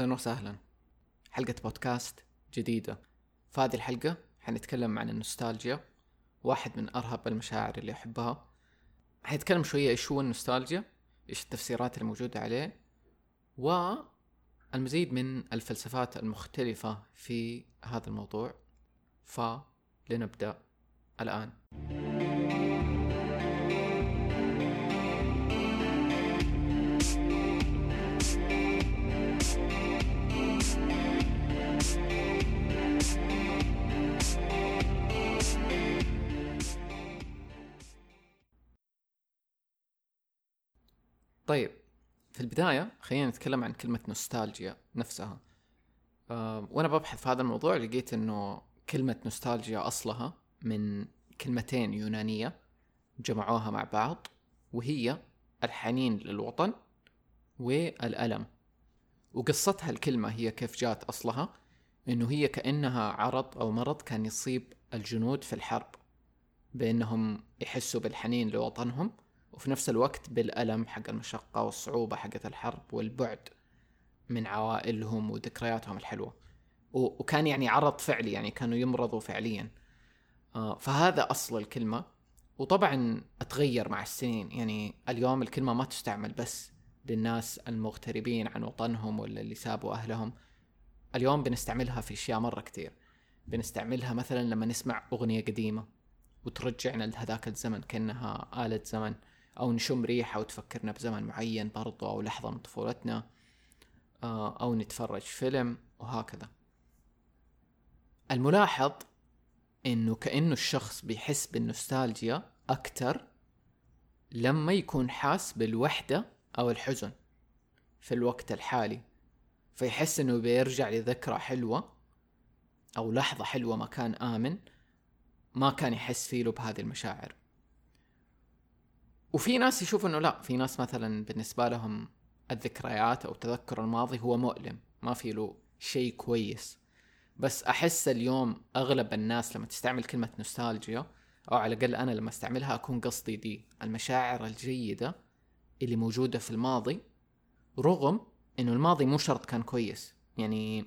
أهلا. وسهلا حلقة بودكاست جديدة. في هذه الحلقة حنتكلم عن النوستالجيا واحد من أرهب المشاعر اللي أحبها. حنتكلم شوية إيش هو النوستالجيا إيش التفسيرات الموجودة عليه والمزيد من الفلسفات المختلفة في هذا الموضوع. فلنبدأ الآن. طيب في البداية خلينا نتكلم عن كلمة نوستالجيا نفسها. أه وأنا ببحث في هذا الموضوع لقيت إنه كلمة نوستالجيا أصلها من كلمتين يونانية جمعوها مع بعض وهي الحنين للوطن والألم. وقصتها الكلمة هي كيف جات أصلها إنه هي كأنها عرض أو مرض كان يصيب الجنود في الحرب بأنهم يحسوا بالحنين لوطنهم وفي نفس الوقت بالألم حق المشقة والصعوبة حقت الحرب والبعد من عوائلهم وذكرياتهم الحلوة. وكان يعني عرض فعلي يعني كانوا يمرضوا فعليا. آه، فهذا أصل الكلمة. وطبعا أتغير مع السنين. يعني اليوم الكلمة ما تستعمل بس للناس المغتربين عن وطنهم ولا اللي سابوا أهلهم. اليوم بنستعملها في أشياء مرة كتير. بنستعملها مثلا لما نسمع أغنية قديمة وترجعنا لهذاك الزمن كأنها آلة زمن. أو نشم ريحة وتفكرنا بزمن معين برضو أو لحظة من طفولتنا آه، أو نتفرج فيلم وهكذا. الملاحظ إنه كأنه الشخص بيحس بالنوستالجيا أكتر لما يكون حاس بالوحدة أو الحزن في الوقت الحالي فيحس إنه بيرجع لذكرى حلوة أو لحظة حلوة مكان آمن ما كان يحس فيه بهذه المشاعر. وفي ناس يشوفوا إنه لا في ناس مثلا بالنسبة لهم الذكريات أو تذكر الماضي هو مؤلم ما في له شيء كويس. بس أحس اليوم أغلب الناس لما تستعمل كلمة نوستالجيا أو على الأقل أنا لما أستعملها أكون قصدي دي المشاعر الجيدة اللي موجودة في الماضي رغم إنه الماضي مو شرط كان كويس. يعني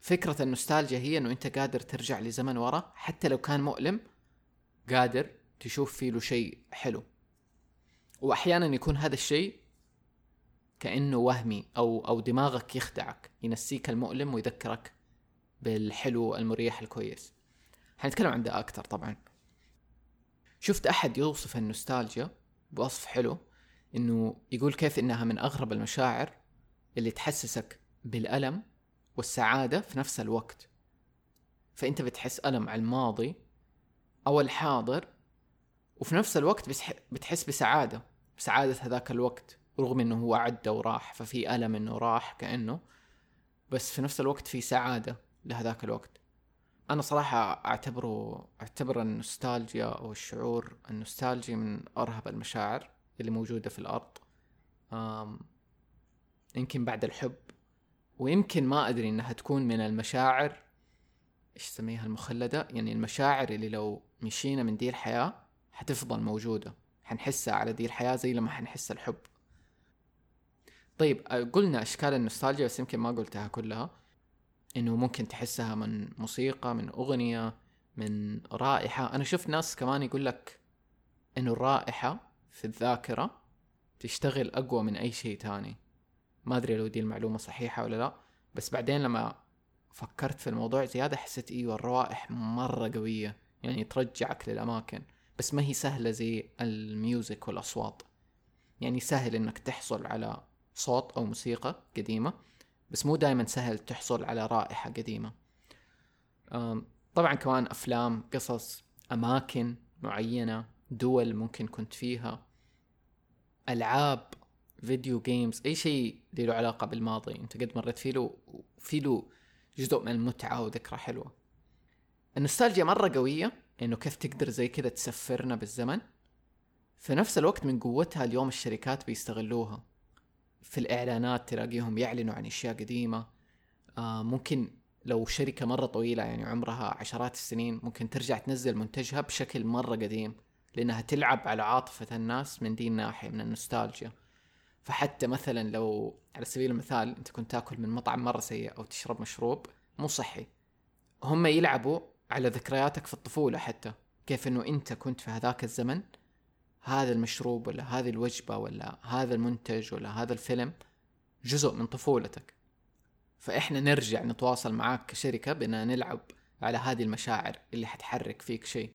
فكرة النوستالجيا هي إنه أنت قادر ترجع لزمن ورا حتى لو كان مؤلم قادر تشوف فيه له شيء حلو. وأحيانا يكون هذا الشيء كأنه وهمي أو أو دماغك يخدعك ينسيك المؤلم ويذكرك بالحلو المريح الكويس. حنتكلم عن ده أكثر طبعا. شفت أحد يوصف النوستالجيا بوصف حلو؟ إنه يقول كيف إنها من أغرب المشاعر اللي تحسسك بالألم والسعادة في نفس الوقت. فأنت بتحس ألم على الماضي أو الحاضر وفي نفس الوقت بتحس بسعادة. بسعادة هذاك الوقت رغم إنه هو عدى وراح ففي ألم إنه راح كأنه بس في نفس الوقت في سعادة لهذاك الوقت. أنا صراحة أعتبره أعتبر النوستالجيا أو الشعور النوستالجي من أرهب المشاعر اللي موجودة في الأرض. أم يمكن بعد الحب ويمكن ما أدري إنها تكون من المشاعر إيش سميها المخلدة؟ يعني المشاعر اللي لو مشينا من دي الحياة حتفضل موجودة. حنحسها على دي الحياة زي لما حنحس الحب. طيب قلنا أشكال النوستالجيا بس يمكن ما قلتها كلها. إنه ممكن تحسها من موسيقى من أغنية من رائحة. أنا شفت ناس كمان يقول لك إنه الرائحة في الذاكرة تشتغل أقوى من أي شيء تاني. ما أدري لو دي المعلومة صحيحة ولا لا بس بعدين لما فكرت في الموضوع زيادة حسيت إيوه الروائح مرة قوية يعني ترجعك للأماكن. بس ما هي سهلة زي الميوزك والأصوات. يعني سهل إنك تحصل على صوت أو موسيقى قديمة بس مو دائما سهل تحصل على رائحة قديمة. طبعا كمان أفلام قصص أماكن معينة دول ممكن كنت فيها ألعاب فيديو جيمز أي شيء له علاقة بالماضي. أنت قد مريت فيه له في له جزء من المتعة وذكرى حلوة. النوستالجيا مرة قوية إنه كيف تقدر زي كذا تسفرنا بالزمن؟ في نفس الوقت من قوتها اليوم الشركات بيستغلوها. في الإعلانات تلاقيهم يعلنوا عن أشياء قديمة. آه ممكن لو شركة مرة طويلة يعني عمرها عشرات السنين ممكن ترجع تنزل منتجها بشكل مرة قديم لأنها تلعب على عاطفة الناس من دي الناحية من النوستالجيا. فحتى مثلا لو على سبيل المثال أنت كنت تأكل من مطعم مرة سيء أو تشرب مشروب مو صحي. هم يلعبوا على ذكرياتك في الطفولة حتى. كيف إنه أنت كنت في هذاك الزمن؟ هذا المشروب ولا هذه الوجبة ولا هذا المنتج ولا هذا الفيلم جزء من طفولتك. فإحنا نرجع نتواصل معاك كشركة بأن نلعب على هذه المشاعر اللي حتحرك فيك شيء.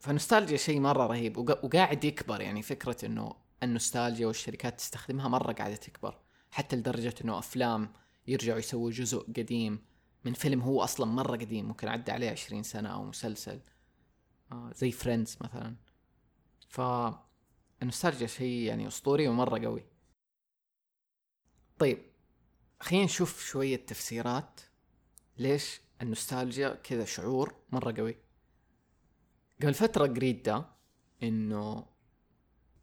فنوستالجيا شيء مرة رهيب وقاعد يكبر يعني فكرة إنه النوستالجيا والشركات تستخدمها مرة قاعدة تكبر. حتى لدرجة إنه أفلام يرجعوا يسووا جزء قديم من فيلم هو أصلا مرة قديم ممكن عدى عليه عشرين سنة أو مسلسل. آه زي فريندز مثلا. ف النوستالجيا شيء يعني أسطوري ومرة قوي. طيب خلينا نشوف شوية تفسيرات. ليش النوستالجيا كذا شعور مرة قوي؟ قبل فترة قريت ده إنه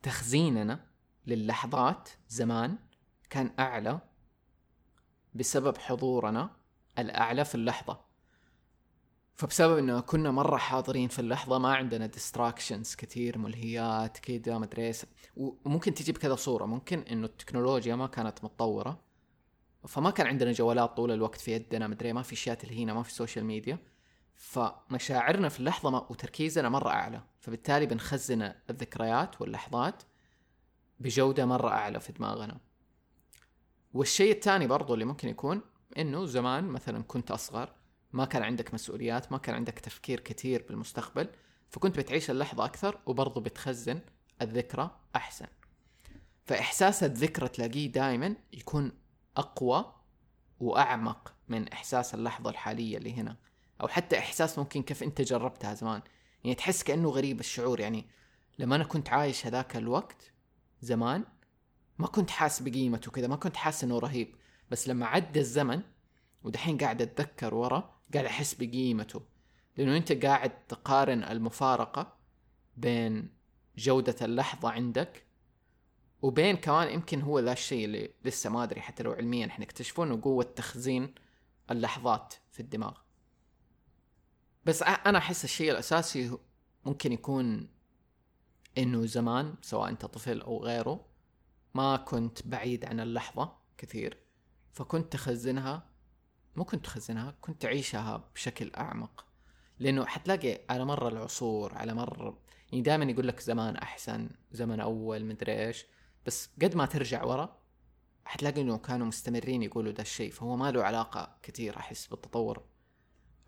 تخزيننا للحظات زمان كان أعلى بسبب حضورنا الأعلى في اللحظة. فبسبب إنه كنا مرة حاضرين في اللحظة ما عندنا distractions كثير ملهيات كذا مدري وممكن تجي بكذا صورة. ممكن إنه التكنولوجيا ما كانت متطورة فما كان عندنا جوالات طول الوقت في يدنا مدري ما في اشياء تلهينا ما في social media فمشاعرنا في اللحظة ما وتركيزنا مرة أعلى. فبالتالي بنخزن الذكريات واللحظات بجودة مرة أعلى في دماغنا. والشيء الثاني برضو اللي ممكن يكون إنه زمان مثلا كنت أصغر ما كان عندك مسؤوليات ما كان عندك تفكير كثير بالمستقبل فكنت بتعيش اللحظة أكثر وبرضو بتخزن الذكرى أحسن. فإحساس الذكرى تلاقيه دائما يكون أقوى وأعمق من إحساس اللحظة الحالية اللي هنا. أو حتى إحساس ممكن كيف أنت جربتها زمان. يعني تحس كأنه غريب الشعور. يعني لما أنا كنت عايش هذاك الوقت زمان ما كنت حاس بقيمته كذا ما كنت حاس إنه رهيب. بس لما عدى الزمن ودحين قاعد أتذكر ورا قاعد أحس بقيمته. لأنه أنت قاعد تقارن المفارقة بين جودة اللحظة عندك وبين كمان يمكن هو ذا الشيء اللي لسه ما أدري حتى لو علميا حنكتشفه انه قوه تخزين اللحظات في الدماغ. بس أنا أحس الشيء الأساسي ممكن يكون إنه زمان سواء أنت طفل أو غيره ما كنت بعيد عن اللحظة كثير. فكنت تخزنها مو كنت تخزنها كنت تعيشها بشكل أعمق. لأنه حتلاقي على مر العصور على مر يعني دائما يقول لك زمان أحسن زمن أول مدري إيش. بس قد ما ترجع ورا حتلاقي إنه كانوا مستمرين يقولوا ده الشيء. فهو ما له علاقة كثير أحس بالتطور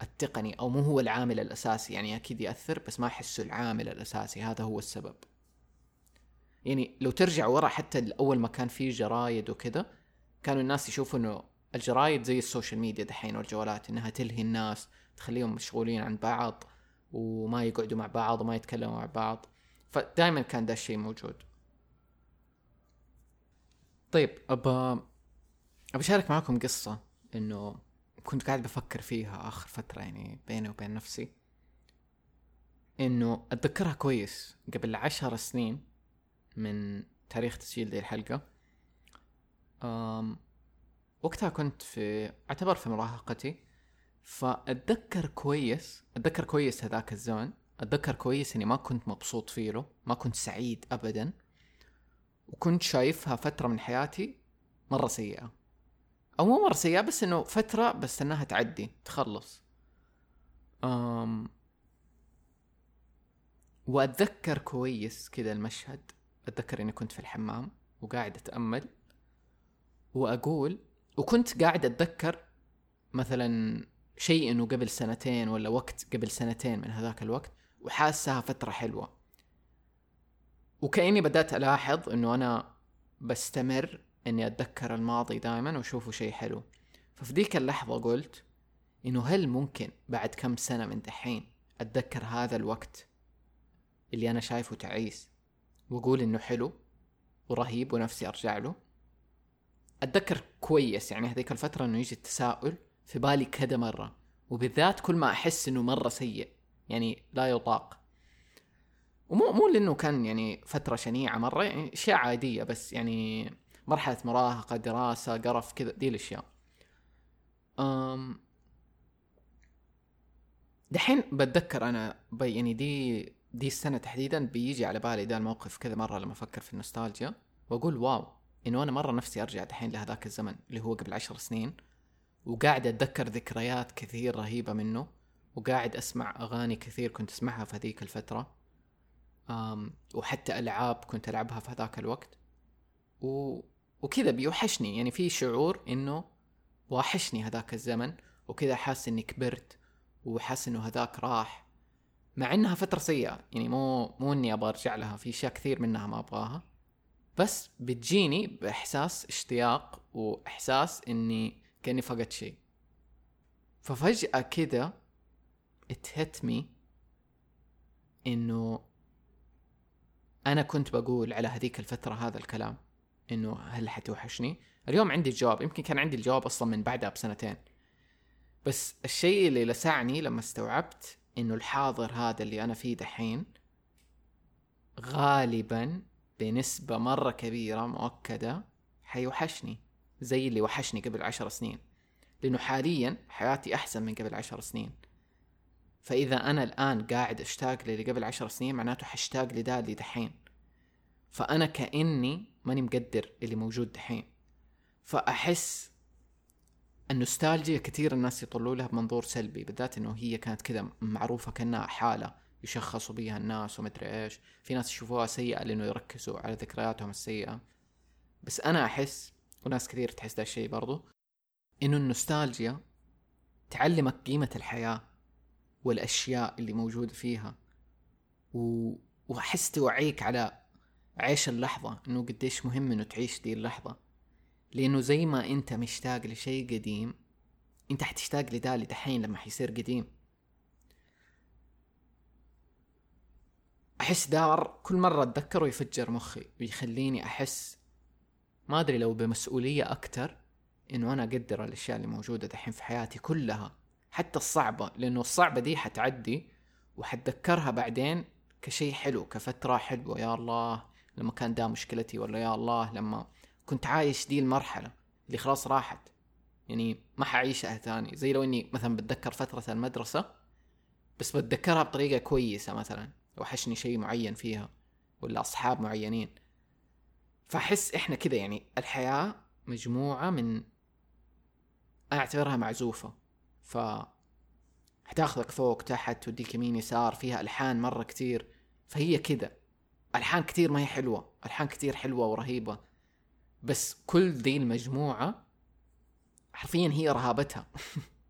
التقني أو مو هو العامل الأساسي. يعني أكيد يأثر بس ما أحسه العامل الأساسي. هذا هو السبب. يعني لو ترجع ورا حتى اول ما كان في جرايد وكذا كانوا الناس يشوفوا انه الجرايد زي ال social media دحين والجوالات إنها تلهي الناس تخليهم مشغولين عن بعض وما يقعدوا مع بعض وما يتكلموا مع بعض. فدائما كان ده الشيء موجود. طيب ابى أشارك معكم قصة إنه كنت قاعد بفكر فيها آخر فترة يعني بيني وبين نفسي. إنه أتذكرها كويس قبل عشر سنين من تاريخ تسجيل دي الحلقة. وقتها كنت في أعتبر في مراهقتي فأتذكر كويس أتذكر كويس هذاك الزمن أتذكر كويس إني ما كنت مبسوط فيه له ما كنت سعيد ابدا وكنت شايفها فترة من حياتي مرة سيئة. أو مو مرة سيئة بس إنه فترة بس إنها تعدي تخلص. أم وأتذكر كويس كذا المشهد. أتذكر إني كنت في الحمام وقاعد أتأمل. وأقول وكنت قاعد أتذكر مثلا شيء إنه قبل سنتين ولا وقت قبل سنتين من هذاك الوقت وحاسها فترة حلوة. وكأني بدأت ألاحظ إنه أنا بستمر إني أتذكر الماضي دائما وأشوفه شيء حلو. ففي ذيك اللحظة قلت إنه هل ممكن بعد كم سنة من دحين أتذكر هذا الوقت اللي أنا شايفه تعيس؟ وأقول إنه حلو ورهيب ونفسي أرجع له. أتذكر كويس يعني هذيك الفترة إنه يجي التساؤل في بالي كذا مرة وبالذات كل ما أحس إنه مرة سيء يعني لا يطاق. ومو مو لإنه كان يعني فترة شنيعة مرة يعني أشياء عادية بس يعني مرحلة مراهقة دراسة قرف كذا دي الأشياء. أم دحين بتذكر أنا يعني دي دي السنة تحديدا بيجي على بالي ذا الموقف كذا مرة لما أفكر في النوستالجيا وأقول واو. إنه أنا مرة نفسي أرجع دحين لهذاك الزمن اللي هو قبل عشر سنين وقاعد أتذكر ذكريات كثير رهيبة منه وقاعد أسمع أغاني كثير كنت أسمعها في هذيك الفترة أم وحتى ألعاب كنت ألعبها في هذاك الوقت. و... وكذا بيوحشني يعني في شعور إنه واحشني هذاك الزمن وكذا حاسس إني كبرت وحاسس إنه هذاك راح. مع إنها فترة سيئة يعني مو مو إني أبغى أرجع لها في أشياء كثير منها ما أبغاها. بس بتجيني بإحساس اشتياق وإحساس إني كأني فقدت شيء. ففجأة كذا ات مي إنه أنا كنت بقول على هذيك الفترة هذا الكلام إنه هل حتوحشني؟ اليوم عندي الجواب يمكن كان عندي الجواب أصلا من بعدها بسنتين. بس الشيء اللي لسعني لما استوعبت إنه الحاضر هذا اللي أنا فيه دحين غالبا بنسبة مرة كبيرة مؤكدة حيوحشني زي اللي وحشني قبل عشر سنين. لأنه حاليا حياتي أحسن من قبل عشر سنين. فإذا أنا الآن قاعد أشتاق للي قبل عشر سنين معناته حشتاق لدا اللي دحين. فأنا كأني ماني مقدر اللي موجود دحين. فأحس النوستالجيا كثير الناس يطلوا لها بمنظور سلبي بالذات إنه هي كانت كذا معروفة كأنها حالة. يشخصوا بيها الناس ومدري إيش. في ناس يشوفوها سيئة لأنه يركزوا على ذكرياتهم السيئة. بس أنا أحس وناس كثير تحس ذا الشيء برضو إنه النوستالجيا تعلمك قيمة الحياة والأشياء اللي موجودة فيها. و... وأحس توعيك على عيش اللحظة إنه قديش مهم إنه تعيش دي اللحظة. لأنه زي ما أنت مشتاق لشيء قديم أنت حتشتاق لده دحين لما حيصير قديم. أحس دار كل مرة أتذكره يفجر مخي ويخليني أحس ما أدري لو بمسؤولية أكتر إنه أنا أقدر الأشياء اللي موجودة دحين في حياتي كلها حتى الصعبة لأنه الصعبة دي حتعدي وحتذكرها بعدين كشيء حلو كفترة حلوة يا الله لما كان دا مشكلتي ولا يا الله لما كنت عايش دي المرحلة اللي خلاص راحت يعني ما حعيشها ثاني. زي لو إني مثلا بتذكر فترة المدرسة بس بتذكرها بطريقة كويسة مثلا. وحشني شيء معين فيها ولا أصحاب معينين. فأحس إحنا كذا يعني الحياة مجموعة من أعتبرها معزوفة. ف حتاخذك فوق تحت توديك يمين يسار فيها ألحان مرة كتير. فهي كذا. ألحان كتير ما هي حلوة. ألحان كتير حلوة ورهيبة. بس كل ذي المجموعة حرفيا هي رهابتها.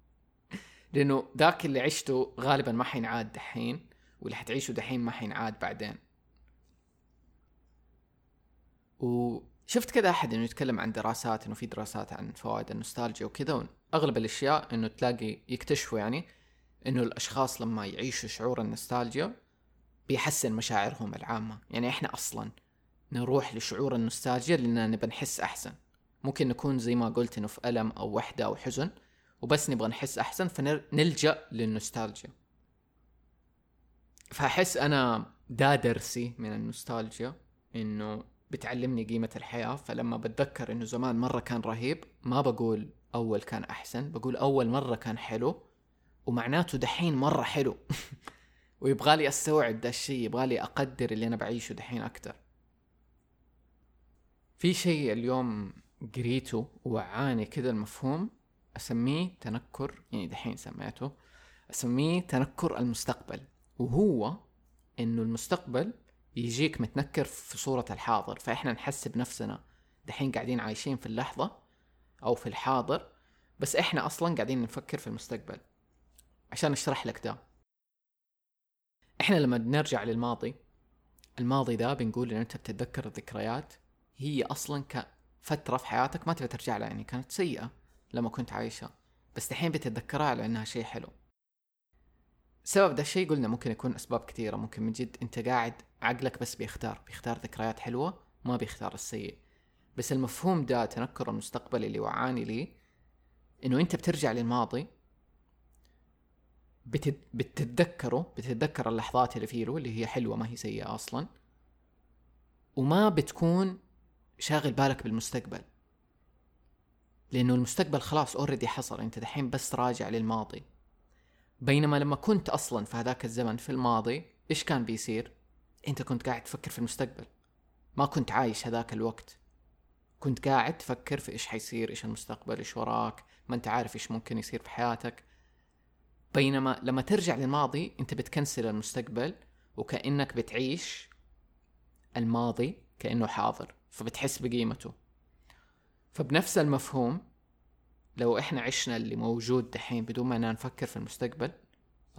لأنه ذاك اللي عشته غالبا ما حينعاد دحين. واللي حتعيشه دحين ما حينعاد بعدين. وشفت كذا أحد إنه يتكلم عن دراسات إنه في دراسات عن فوائد النوستالجيا وكذا اغلب الأشياء إنه تلاقي يكتشفوا يعني إنه الأشخاص لما يعيشوا شعور النوستالجيا بيحسن مشاعرهم العامة. يعني إحنا أصلا نروح لشعور النوستالجيا لأننا نبى نحس أحسن. ممكن نكون زي ما قلت إنه في ألم أو وحدة أو حزن وبس نبغى نحس أحسن فنلجأ للنوستالجيا. فأحس أنا دا درسي من النوستالجيا إنه بتعلمني قيمة الحياة فلما بتذكر إنه زمان مرة كان رهيب ما بقول أول كان أحسن بقول أول مرة كان حلو ومعناته دحين مرة حلو. ويبغالي أستوعب ده الشيء يبغالي أقدر اللي أنا بعيشه دحين أكتر. في شيء اليوم قريته ووعاني كذا المفهوم أسميه تنكر يعني دحين سميته أسميه تنكر المستقبل. وهو إنه المستقبل يجيك متنكر في صورة الحاضر. فإحنا نحس بنفسنا دحين قاعدين عايشين في اللحظة أو في الحاضر بس إحنا أصلا قاعدين نفكر في المستقبل. عشان أشرح لك ده. إحنا لما نرجع للماضي الماضي ده بنقول إن أنت بتتذكر الذكريات هي أصلا كفترة في حياتك ما تبي ترجع لها يعني كانت سيئة لما كنت عايشها بس دحين بتتذكرها لأنها شيء حلو. سبب ده الشيء قلنا ممكن يكون أسباب كثيرة. ممكن من جد أنت قاعد عقلك بس بيختار بيختار ذكريات حلوة ما بيختار السيء. بس المفهوم ده تنكر المستقبل اللي وعاني لي إنه أنت بترجع للماضي بتت... بتتذكره بتتذكر اللحظات اللي فيه اللي هي حلوة ما هي سيئة أصلا وما بتكون شاغل بالك بالمستقبل. لأنه المستقبل خلاص اوريدي حصل. أنت دحين بس راجع للماضي. بينما لما كنت أصلا في هذاك الزمن في الماضي إيش كان بيصير؟ أنت كنت قاعد تفكر في المستقبل. ما كنت عايش هذاك الوقت. كنت قاعد تفكر في إيش حيصير إيش المستقبل إيش وراك ما أنت عارف إيش ممكن يصير في حياتك. بينما لما ترجع للماضي أنت بتكنسل المستقبل وكأنك بتعيش الماضي كأنه حاضر فبتحس بقيمته. فبنفس المفهوم لو إحنا عشنا اللي موجود دحين بدون ما نفكر في المستقبل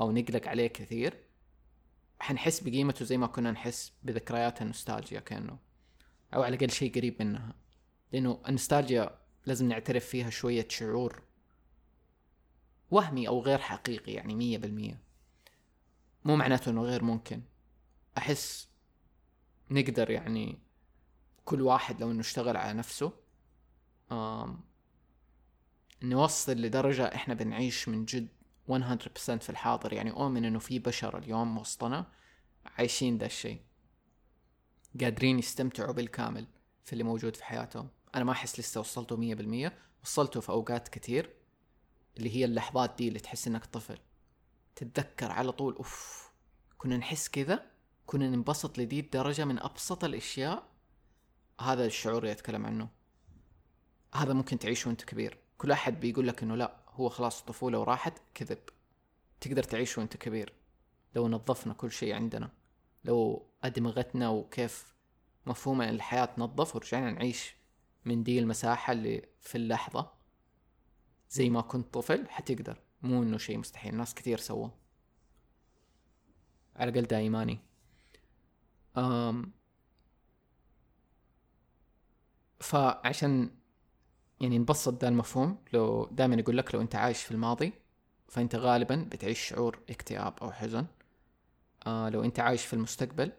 أو نقلق عليه كثير حنحس بقيمته زي ما كنا نحس بذكريات النوستالجيا كأنه أو على الأقل شيء قريب منها. لأنه النوستالجيا لازم نعترف فيها شوية شعور وهمي أو غير حقيقي يعني مية بالمية. مو معناته إنه غير ممكن. أحس نقدر يعني كل واحد لو إنه اشتغل على نفسه نوصل لدرجة إحنا بنعيش من جد 100% في الحاضر. يعني اؤمن إنه في بشر اليوم وسطنا عايشين ذا الشيء. قادرين يستمتعوا بالكامل في اللي موجود في حياتهم. أنا ما أحس لسه وصلته مية بالمية. وصلته في أوقات كتير اللي هي اللحظات دي اللي تحس إنك طفل. تتذكر على طول أوف كنا نحس كذا كنا ننبسط لدي الدرجة من أبسط الأشياء. هذا الشعور اللي أتكلم عنه. هذا ممكن تعيشه وأنت كبير. كل أحد بيقول لك إنه لا هو خلاص الطفولة وراحت كذب. تقدر تعيش وأنت كبير. لو نظفنا كل شيء عندنا لو أدمغتنا وكيف مفهوم الحياة تنظف ورجعنا نعيش من دي المساحة اللي في اللحظة. زي ما كنت طفل حتقدر. مو إنه شيء مستحيل ناس كثير سووا على الأقل دا إيماني أم فعشان يعني نبسط ذا المفهوم. لو دائما يقول لك لو انت عايش في الماضي فأنت غالبا بتعيش شعور اكتئاب أو حزن. آه لو انت عايش في المستقبل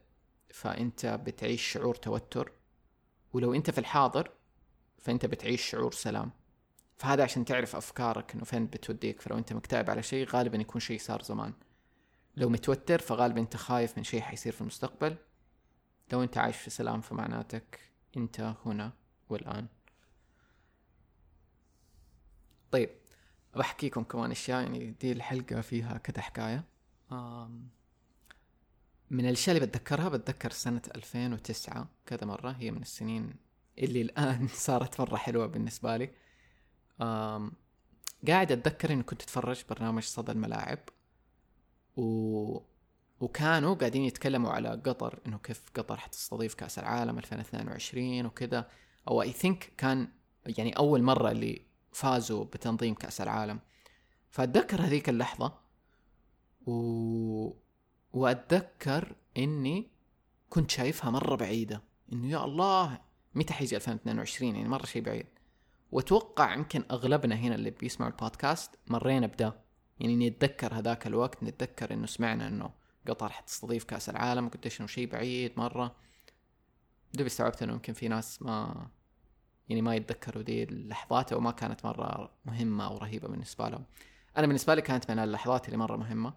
فأنت بتعيش شعور توتر. ولو انت في الحاضر فأنت بتعيش شعور سلام. فهذا عشان تعرف أفكارك إنه فين بتوديك. فلو انت مكتئب على شيء غالبا يكون شيء صار زمان. لو متوتر فغالبا انت خايف من شيء حيصير في المستقبل. لو انت عايش في سلام فمعناتك انت هنا والآن. طيب بحكيكم كمان أشياء يعني دي الحلقة فيها كذا حكاية. من الأشياء اللي بتذكرها بتذكر سنة 2009 كذا مرة هي من السنين اللي الآن صارت مرة حلوة بالنسبة لي. قاعد أتذكر إني كنت أتفرج برنامج صدى الملاعب و... وكانوا قاعدين يتكلموا على قطر إنه كيف قطر حتستضيف كأس العالم 2022 وكذا. أو اي ثينك كان يعني أول مرة اللي فازوا بتنظيم كأس العالم. فأتذكر هذيك اللحظة و... وأتذكر إني كنت شايفها مرة بعيدة. إنه يا الله متى حيجي 2022 يعني مرة شيء بعيد. وأتوقع يمكن أغلبنا هنا اللي بيسمعوا البودكاست مرينا بدا يعني نتذكر هذاك الوقت نتذكر إنه سمعنا إنه قطر حتستضيف كأس العالم وقديش إنه شيء بعيد مرة. دوب استوعبت إنه يمكن في ناس ما يعني ما يتذكروا دي اللحظات أو ما كانت مرة مهمة أو رهيبة بالنسبة لهم. أنا بالنسبة لي كانت من اللحظات اللي مرة مهمة.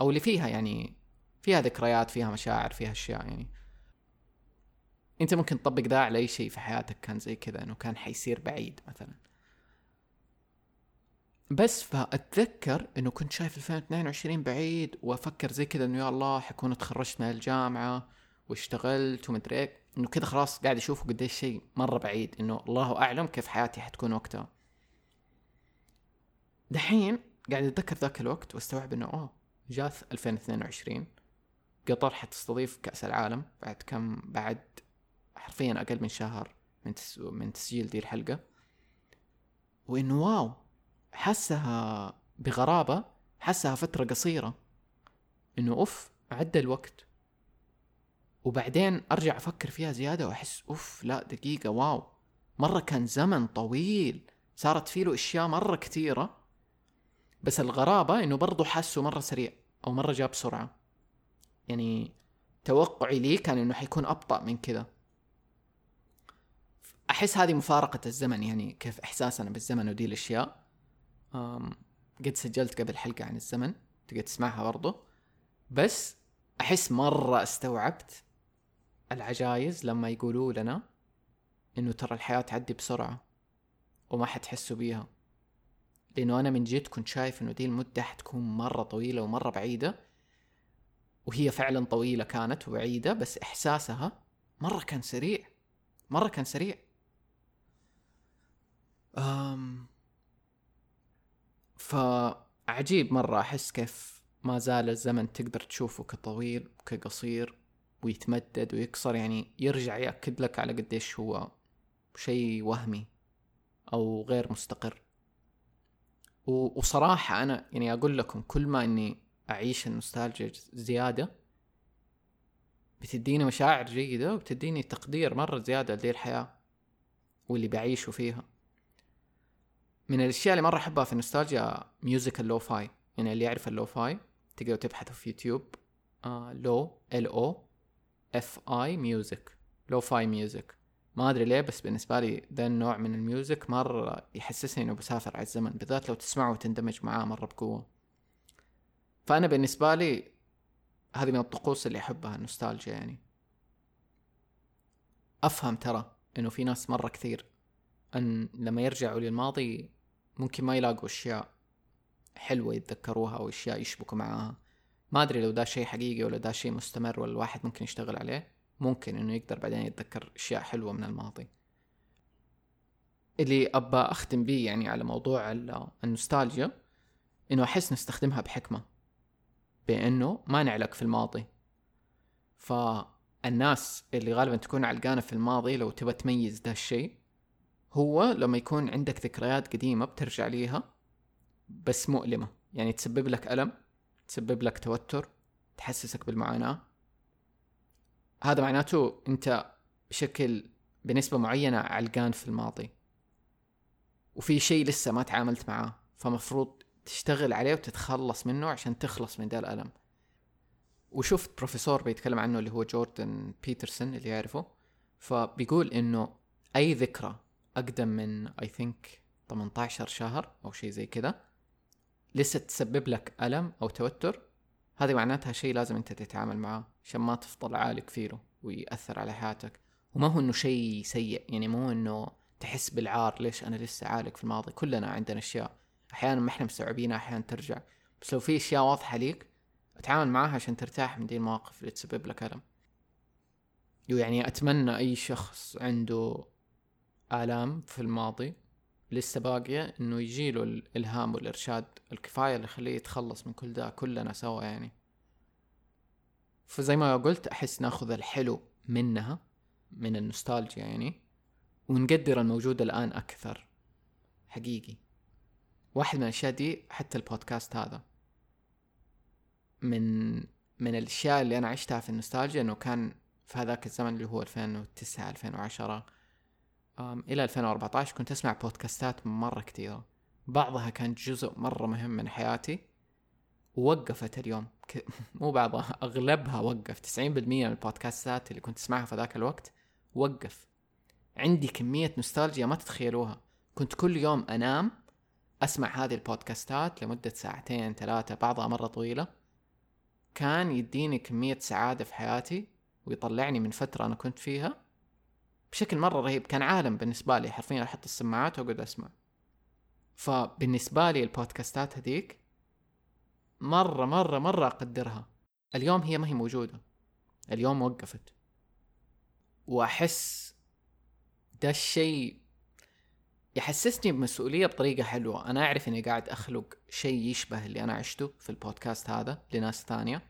أو اللي فيها يعني فيها ذكريات فيها مشاعر فيها أشياء يعني. أنت ممكن تطبق ده على أي شيء في حياتك كان زي كذا إنه كان حيصير بعيد مثلا. بس فأتذكر إنه كنت شايف 2022 بعيد وأفكر زي كذا إنه يا الله حكون تخرجت من الجامعة واشتغلت ومدري إيه. إنه كذا خلاص قاعد اشوفه قديش شيء مرة بعيد إنه الله أعلم كيف حياتي حتكون وقتها. دحين قاعد اتذكر ذاك الوقت واستوعب إنه أوه جاث 2022 قطر حتستضيف كأس العالم بعد كم بعد حرفيا أقل من شهر من. من تسجيل دي الحلقة. وإنه واو حسها بغرابة حسها فترة قصيرة. إنه أوف عدى الوقت. وبعدين أرجع أفكر فيها زيادة وأحس أوف لا دقيقة واو. مرة كان زمن طويل. صارت فيه له أشياء مرة كثيرة. بس الغرابة إنه برضو حاسه مرة سريع أو مرة جاب بسرعة. يعني توقعي لي كان إنه حيكون أبطأ من كذا. أحس هذه مفارقة الزمن يعني كيف إحساسنا بالزمن ودي الأشياء. قد سجلت قبل حلقة عن الزمن تقدر تسمعها برضو. بس أحس مرة استوعبت العجايز لما يقولوا لنا إنه ترى الحياة تعدي بسرعة وما حتحسوا بيها. لأنه أنا من جد كنت شايف إنه دي المدة حتكون مرة طويلة ومرة بعيدة وهي فعلا طويلة كانت وبعيدة بس إحساسها مرة كان سريع مرة كان سريع. أم فعجيب مرة أحس كيف ما زال الزمن تقدر تشوفه كطويل وكقصير ويتمدد ويكسر يعني يرجع يأكد لك على قديش هو شيء وهمي أو غير مستقر. وصراحة أنا يعني أقول لكم كل ما إني أعيش النوستالجيا زيادة بتديني مشاعر جيدة وبتديني تقدير مرة زيادة لذي الحياة واللي بعيشه فيها. من الأشياء اللي مرة أحبها في النوستالجيا music ال lo-fi يعني اللي يعرف ال lo-fi تقدروا تبحثوا في يوتيوب lo L O F I music lo-fi music ما أدري ليه بس بالنسبة لي ذا النوع من ال music مرة يحسسني إنه بسافر على الزمن بالذات لو تسمعه وتندمج معاه مرة بقوة. فأنا بالنسبة لي هذه من الطقوس اللي أحبها النوستالجيا يعني. أفهم ترى إنه في ناس مرة كثير إن لما يرجعوا للماضي ممكن ما يلاقوا أشياء حلوة يتذكروها أو أشياء يشبكوا معاها. ما أدري لو ده شيء حقيقي ولا ده شيء مستمر ولا الواحد ممكن يشتغل عليه ممكن إنه يقدر بعدين يتذكر أشياء حلوة من الماضي. اللي أبى أختم بيه يعني على موضوع النوستالجيا إنه أحس نستخدمها بحكمة بإنه ما نعلق في الماضي. فالناس اللي غالبا تكون علقانة في الماضي لو تبى تميز ده الشيء هو لما يكون عندك ذكريات قديمة بترجع ليها بس مؤلمة. يعني تسبب لك ألم تسبب لك توتر تحسسك بالمعاناة. هذا معناته أنت بشكل بنسبة معينة علقان في الماضي. وفي شيء لسه ما تعاملت معاه فمفروض تشتغل عليه وتتخلص منه عشان تخلص من ذا الألم. وشفت بروفيسور بيتكلم عنه اللي هو جوردن بيترسون اللي يعرفه فبيقول إنه أي ذكرى أقدم من اي ثينك 18 شهر أو شيء زي كذا لسه تسبب لك ألم أو توتر؟ هذه معناتها شيء لازم أنت تتعامل معاه عشان ما تفضل عالق فيه ويأثر على حياتك. وما هو إنه شيء سيء يعني مو إنه تحس بالعار ليش أنا لسه عالق في الماضي. كلنا عندنا أشياء. أحيانا ما إحنا مستوعبينها أحيانا ترجع. بس لو في أشياء واضحة ليك اتعامل معاها عشان ترتاح من دي المواقف اللي تسبب لك ألم. يعني أتمنى أي شخص عنده آلام في الماضي. لسه باقية إنه يجيله الإلهام والإرشاد الكفاية اللي يخليه يتخلص من كل ده كلنا سوا يعني. فزي ما قلت أحس ناخذ الحلو منها من النوستالجيا يعني ونقدر الموجود الآن أكثر. حقيقي. واحد من الأشياء دي حتى البودكاست هذا. من من الأشياء اللي أنا عشتها في النوستالجيا إنه كان في هذاك الزمن اللي هو 2009 2010 إلى 2014 كنت أسمع بودكاستات مرة كثيرة. بعضها كانت جزء مرة مهم من حياتي. ووقفت اليوم. مو بعضها أغلبها وقف. 90% من البودكاستات اللي كنت أسمعها في ذاك الوقت وقف. عندي كمية نوستالجيا ما تتخيلوها. كنت كل يوم أنام أسمع هذه البودكاستات لمدة ساعتين ثلاثة بعضها مرة طويلة. كان يديني كمية سعادة في حياتي ويطلعني من فترة أنا كنت فيها. بشكل مرة رهيب. كان عالم بالنسبة لي. حرفيا أحط السماعات وأقعد أسمع. فبالنسبة لي البودكاستات هذيك مرة مرة مرة أقدرها. اليوم هي ما هي موجودة. اليوم وقفت. وأحس ده الشيء يحسسني بمسؤولية بطريقة حلوة. أنا أعرف إني قاعد أخلق شيء يشبه اللي أنا عشته في البودكاست هذا لناس ثانية.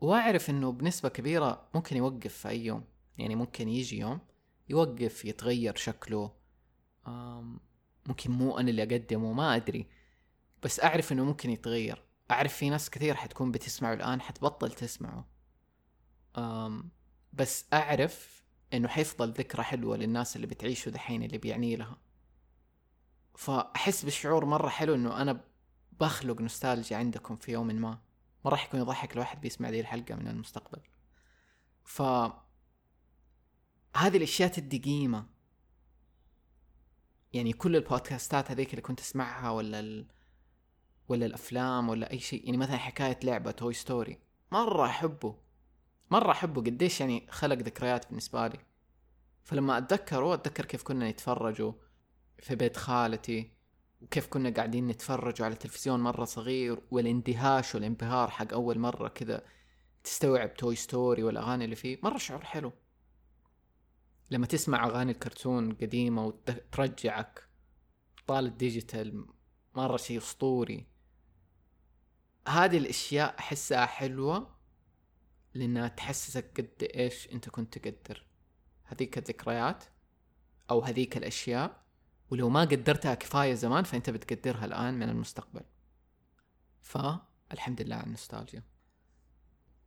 وأعرف إنه بنسبة كبيرة ممكن يوقف في أي يوم. يعني ممكن يجي يوم يوقف يتغير شكله. ممكن مو أنا اللي أقدمه ما أدري. بس أعرف إنه ممكن يتغير. أعرف في ناس كثير حتكون بتسمعه الآن حتبطل تسمعه. بس أعرف إنه حيفضل ذكرى حلوة للناس اللي بتعيشه دحين اللي بيعني لها. فأحس بشعور مرة حلو إنه أنا بخلق نوستالجيا عندكم في يوم ما. ما راح يكون يضحك الواحد بيسمع دي الحلقة من المستقبل. ف هذه الأشياء تدي قيمة. يعني كل البودكاستات هذيك اللي كنت أسمعها ولا ال... ولا الأفلام ولا أي شيء يعني مثلا حكاية لعبة توي ستوري مرة أحبه. مرة أحبه. قديش يعني خلق ذكريات بالنسبة لي. فلما أتذكره أتذكر كيف كنا نتفرجوا في بيت خالتي وكيف كنا قاعدين نتفرجوا على التلفزيون مرة صغير والاندهاش والانبهار حق أول مرة كذا تستوعب Toy Story والأغاني اللي فيه. مرة شعور حلو. لما تسمع أغاني الكرتون قديمه وترجعك أبطال ال digital مرة شيء أسطوري. هذه الأشياء أحسها حلوة لأنها تحسسك قد إيش أنت كنت تقدر. هذيك الذكريات أو هذيك الأشياء. ولو ما قدرتها كفاية زمان فأنت بتقدرها الآن من المستقبل. فالحمد لله على النوستالجيا.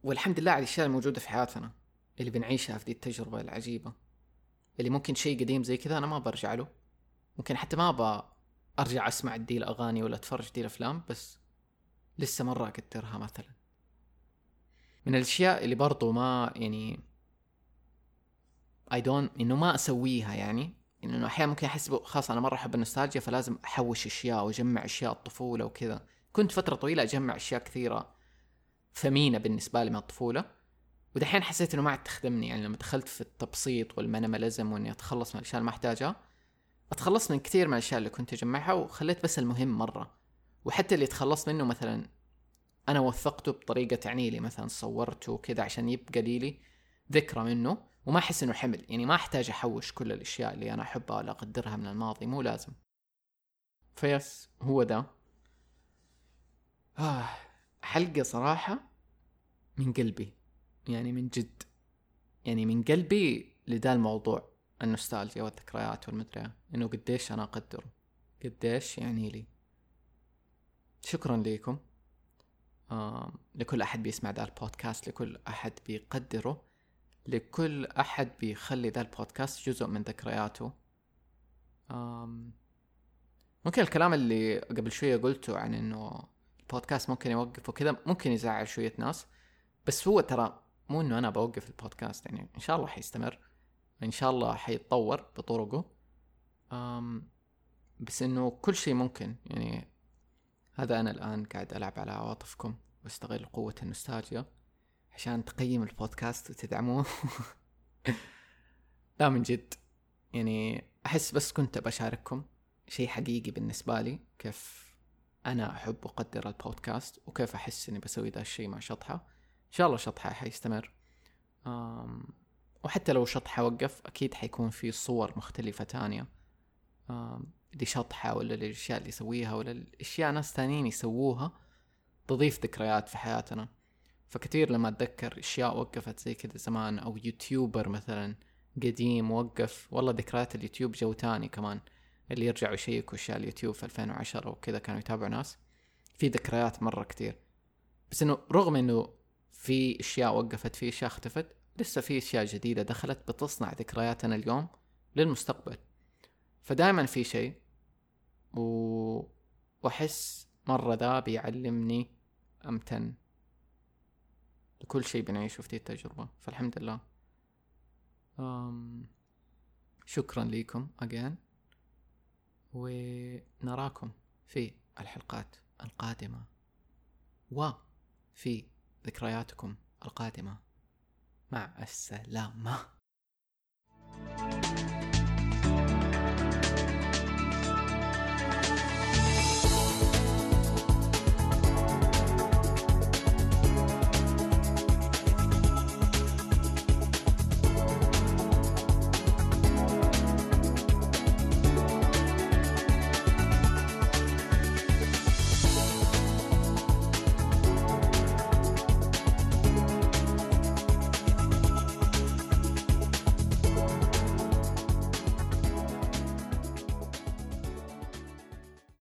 والحمد لله على الأشياء الموجودة في حياتنا اللي بنعيشها في دي التجربة العجيبة. اللي ممكن شيء قديم زي كذا أنا ما برجع له. ممكن حتى ما ابى أرجع أسمع دي الاغاني ولا أتفرج دي الافلام بس لسه مرة أقدرها مثلا. من الأشياء اللي برضو ما يعني I learned إنه ما أسويها يعني إنه أحيانا ممكن أحس خلاص أنا مرة أحب النوستالجيا فلازم أحوش أشياء وأجمع أشياء الطفولة وكذا. كنت فترة طويلة أجمع أشياء كثيرة ثمينة بالنسبة لي من الطفولة. ودحين حسيت إنه ما عاد تخدمني يعني لما دخلت في التبسيط وال minimalism وإني أتخلص من الأشياء اللي ما أحتاجها اتخلصت من كثير من الأشياء اللي كنت أجمعها وخليت بس المهم مرة. وحتى اللي تخلصت منه مثلا أنا وثقته بطريقة تعني لي مثلا صورته كذا عشان يبقى لي لي ذكرى منه وما أحس إنه حمل. يعني ما أحتاج أحوش كل الأشياء اللي أنا أحبها ولا أقدرها من الماضي مو لازم. فيس هو ده. آه حلقة صراحة من قلبي. يعني من جد يعني من قلبي لدا الموضوع النوستالجيا والذكريات والمدري إنه قديش أنا اقدره قديش يعني لي. شكرا لكم آه لكل أحد بيسمع ذا البودكاست لكل أحد بيقدره لكل أحد بيخلي ذا البودكاست جزء من ذكرياته. آم ممكن الكلام اللي قبل شوية قلته عن إنه البودكاست ممكن يوقف وكذا ممكن يزعل شوية ناس بس هو ترى مو إنه أنا بوقف البودكاست يعني إن شاء الله حيستمر ان شاء الله حيتطور بطرقه. أم بس إنه كل شيء ممكن يعني هذا أنا الآن قاعد ألعب على عواطفكم وأستغل قوة النوستالجيا عشان تقيم البودكاست وتدعموه. لا من جد. يعني أحس بس كنت بشارككم شيء حقيقي بالنسبة لي كيف أنا أحب واقدر البودكاست وكيف أحس إني بسوي ذا الشيء مع شطحة. شاء الله شطحة حيستمر. وحتى لو شطحة وقف أكيد حيكون في صور مختلفة تانية. لشطحة ولا للأشياء اللي يسويها ولا الاشياء ناس تانيين يسووها تضيف ذكريات في حياتنا. فكثير لما أتذكر أشياء وقفت زي كذا زمان أو YouTuber مثلا قديم وقف والله ذكريات اليوتيوب جو تاني كمان. اللي يرجعوا يشيكوا أشياء اليوتيوب في 2010 وكذا كانوا يتابعوا ناس. في ذكريات مرة كتير بس إنه رغم إنه في أشياء وقفت في أشياء اختفت. لسه في أشياء جديدة دخلت بتصنع ذكرياتنا اليوم للمستقبل. فدائما في شيء و... وأحس مرة ذا بيعلمني أمتن لكل شيء بنعيشه في التجربة. فالحمد لله. أم... شكرا لكم again. ونراكم في الحلقات القادمة. وفي ذكرياتكم القادمة. مع السلامة.